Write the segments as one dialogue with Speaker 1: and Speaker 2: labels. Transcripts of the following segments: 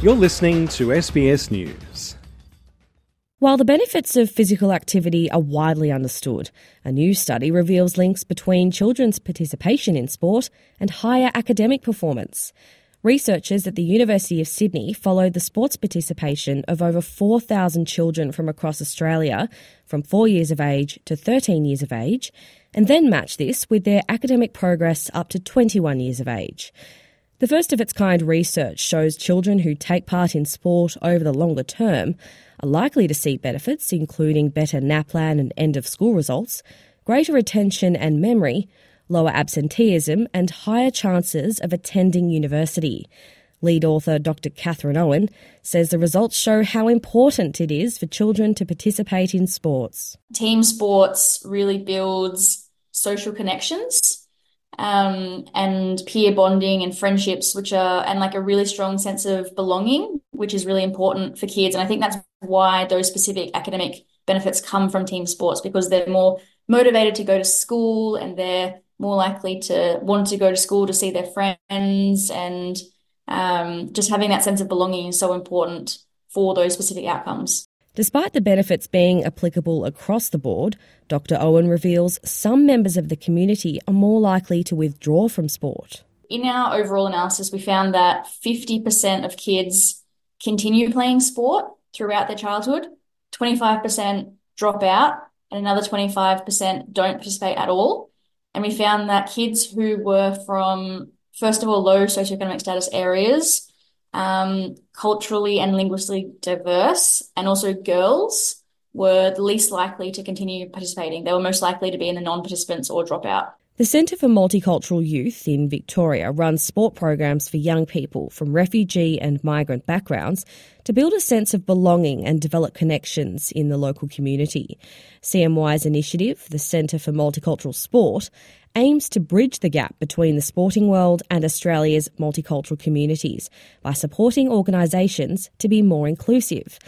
Speaker 1: You're listening to SBS News.
Speaker 2: While the benefits of physical activity are widely understood, a new study reveals links between children's participation in sport and higher academic performance. Researchers at the University of Sydney followed the sports participation of over 4,000 children from across Australia from 4 years of age to 13 years of age, and then matched this with their academic progress up to 21 years of age. The first of its kind research shows children who take part in sport over the longer term are likely to see benefits, including better NAPLAN and end of school results, greater attention and memory, lower absenteeism, and higher chances of attending university. Lead author Dr. Catherine Owen says the results show how important it is for children to participate in sports.
Speaker 3: Team sports really builds social connections um, and peer bonding and friendships, which are, and like a really strong sense of belonging, which is really important for kids. And I think that's why those specific academic benefits come from team sports because they're more motivated to go to school and they're more likely to want to go to school to see their friends and um, just having that sense of belonging is so important for those specific outcomes.
Speaker 2: Despite the benefits being applicable across the board, Dr. Owen reveals some members of the community are more likely to withdraw from sport.
Speaker 3: In our overall analysis, we found that 50% of kids continue playing sport throughout their childhood, 25% drop out, and another 25% don't participate at all. And we found that kids who were from, first of all, low socioeconomic status areas um, culturally and linguistically diverse, and also girls were the least likely to continue participating. They were most likely to be in the non participants or drop out.
Speaker 2: The Centre for Multicultural Youth in Victoria runs sport programs for young people from refugee and migrant backgrounds to build a sense of belonging and develop connections in the local community. CMY's initiative, the Centre for Multicultural Sport, aims to bridge the gap between the sporting world and Australia's multicultural communities by supporting organisations to be more inclusive.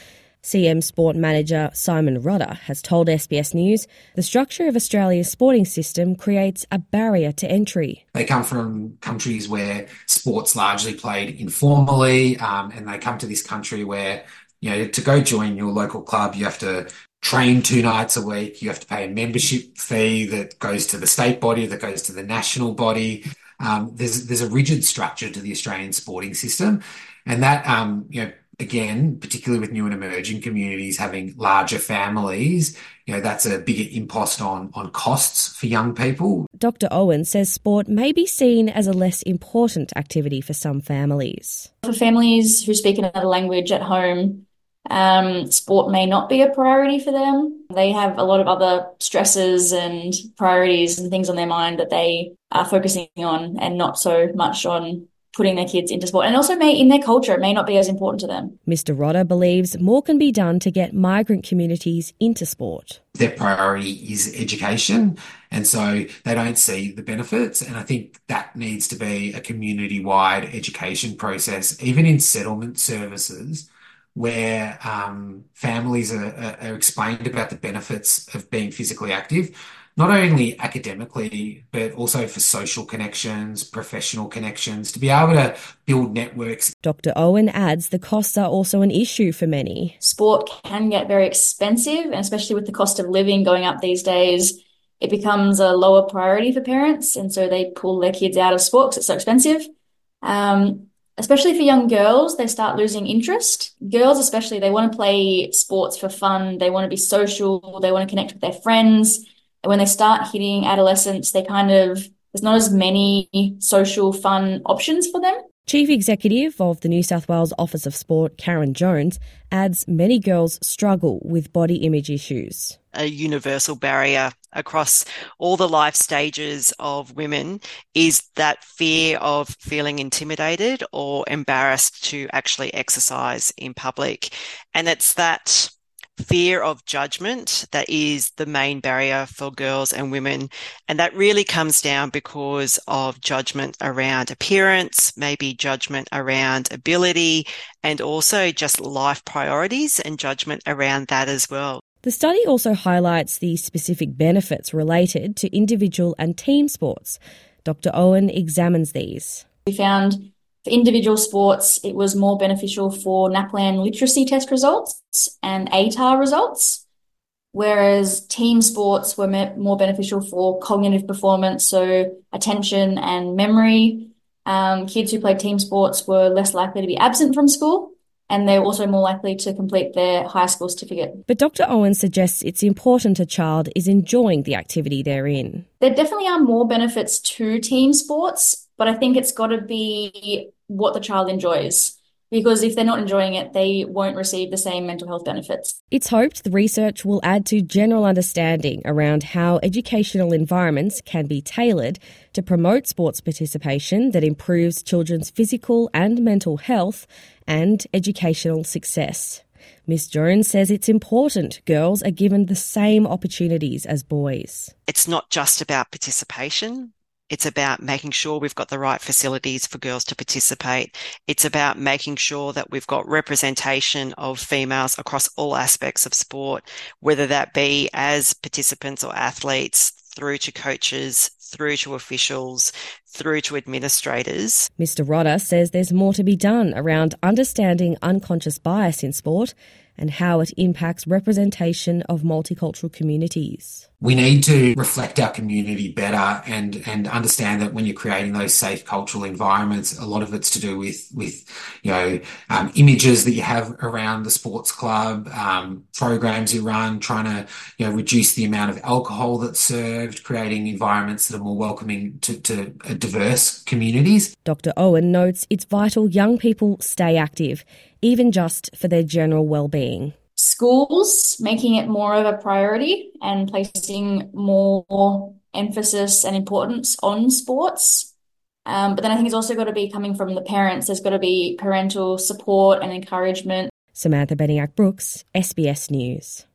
Speaker 2: CM Sport manager Simon Rudder has told SBS News the structure of Australia's sporting system creates a barrier to entry.
Speaker 4: They come from countries where sports largely played informally, um, and they come to this country where you know to go join your local club, you have to train two nights a week. You have to pay a membership fee that goes to the state body, that goes to the national body. Um, there's there's a rigid structure to the Australian sporting system, and that um, you know again, particularly with new and emerging communities having larger families, you know that's a bigger impost on on costs for young people.
Speaker 2: Dr. Owen says sport may be seen as a less important activity for some families.
Speaker 3: For families who speak another language at home, um, sport may not be a priority for them. They have a lot of other stresses and priorities and things on their mind that they are focusing on and not so much on putting their kids into sport. And also may in their culture, it may not be as important to them.
Speaker 2: Mr. Rodder believes more can be done to get migrant communities into sport.
Speaker 4: Their priority is education. And so they don't see the benefits. And I think that needs to be a community wide education process, even in settlement services where um, families are, are, explained about the benefits of being physically active, not only academically, but also for social connections, professional connections, to be able to build networks.
Speaker 2: Dr. Owen adds the costs are also an issue for many.
Speaker 3: Sport can get very expensive, and especially with the cost of living going up these days, it becomes a lower priority for parents, and so they pull their kids out of sport because it's so expensive. Um, especially for young girls, they start losing interest. Girls, especially, they want to play sports for fun. They want to be social. They want to connect with their friends. And when they start hitting adolescence, they kind of, there's not as many social fun options for them.
Speaker 2: Chief Executive of the New South Wales Office of Sport, Karen Jones, adds many girls struggle with body image issues.
Speaker 5: A universal barrier across all the life stages of women is that fear of feeling intimidated or embarrassed to actually exercise in public. And it's that fear of judgment that is the main barrier for girls and women. And that really comes down because of judgment around appearance, maybe judgment around ability, and also just life priorities and judgment around that as well.
Speaker 2: The study also highlights the specific benefits related to individual and team sports. Dr. Owen examines these.
Speaker 3: We found For individual sports, it was more beneficial for NAPLAN literacy test results and ATAR results, whereas team sports were more beneficial for cognitive performance, so attention and memory. Um, kids who played team sports were less likely to be absent from school and they're also more likely to complete their high school certificate.
Speaker 2: But Dr. Owen suggests it's important a child is enjoying the activity they're in.
Speaker 3: There definitely are more benefits to team sports, but I think it's got to be what the child enjoys because if they're not enjoying it, they won't receive the same mental health benefits.
Speaker 2: It's hoped the research will add to general understanding around how educational environments can be tailored to promote sports participation that improves children's physical and mental health and educational success. Ms. Jones says it's important girls are given the same opportunities as boys.
Speaker 5: It's not just about participation. It's about making sure we've got the right facilities for girls to participate. It's about making sure that we've got representation of females across all aspects of sport, whether that be as participants or athletes, through to coaches, through to officials, through to administrators.
Speaker 2: Mr. Rodder says there's more to be done around understanding unconscious bias in sport and how it impacts representation of multicultural communities.
Speaker 4: We need to reflect our community better and, and understand that when you're creating those safe cultural environments, a lot of it's to do with, with you know, um, images that you have around the sports club, um, programs you run, trying to, you know, reduce the amount of alcohol that's served, creating environments that are more welcoming to, to diverse communities.
Speaker 2: Dr. Owen notes it's vital young people stay active even just for their general well-being.
Speaker 3: Schools making it more of a priority and placing more emphasis and importance on sports. Um, but then I think it's also got to be coming from the parents. There's got to be parental support and encouragement.
Speaker 2: Samantha Beniak Brooks, SBS News.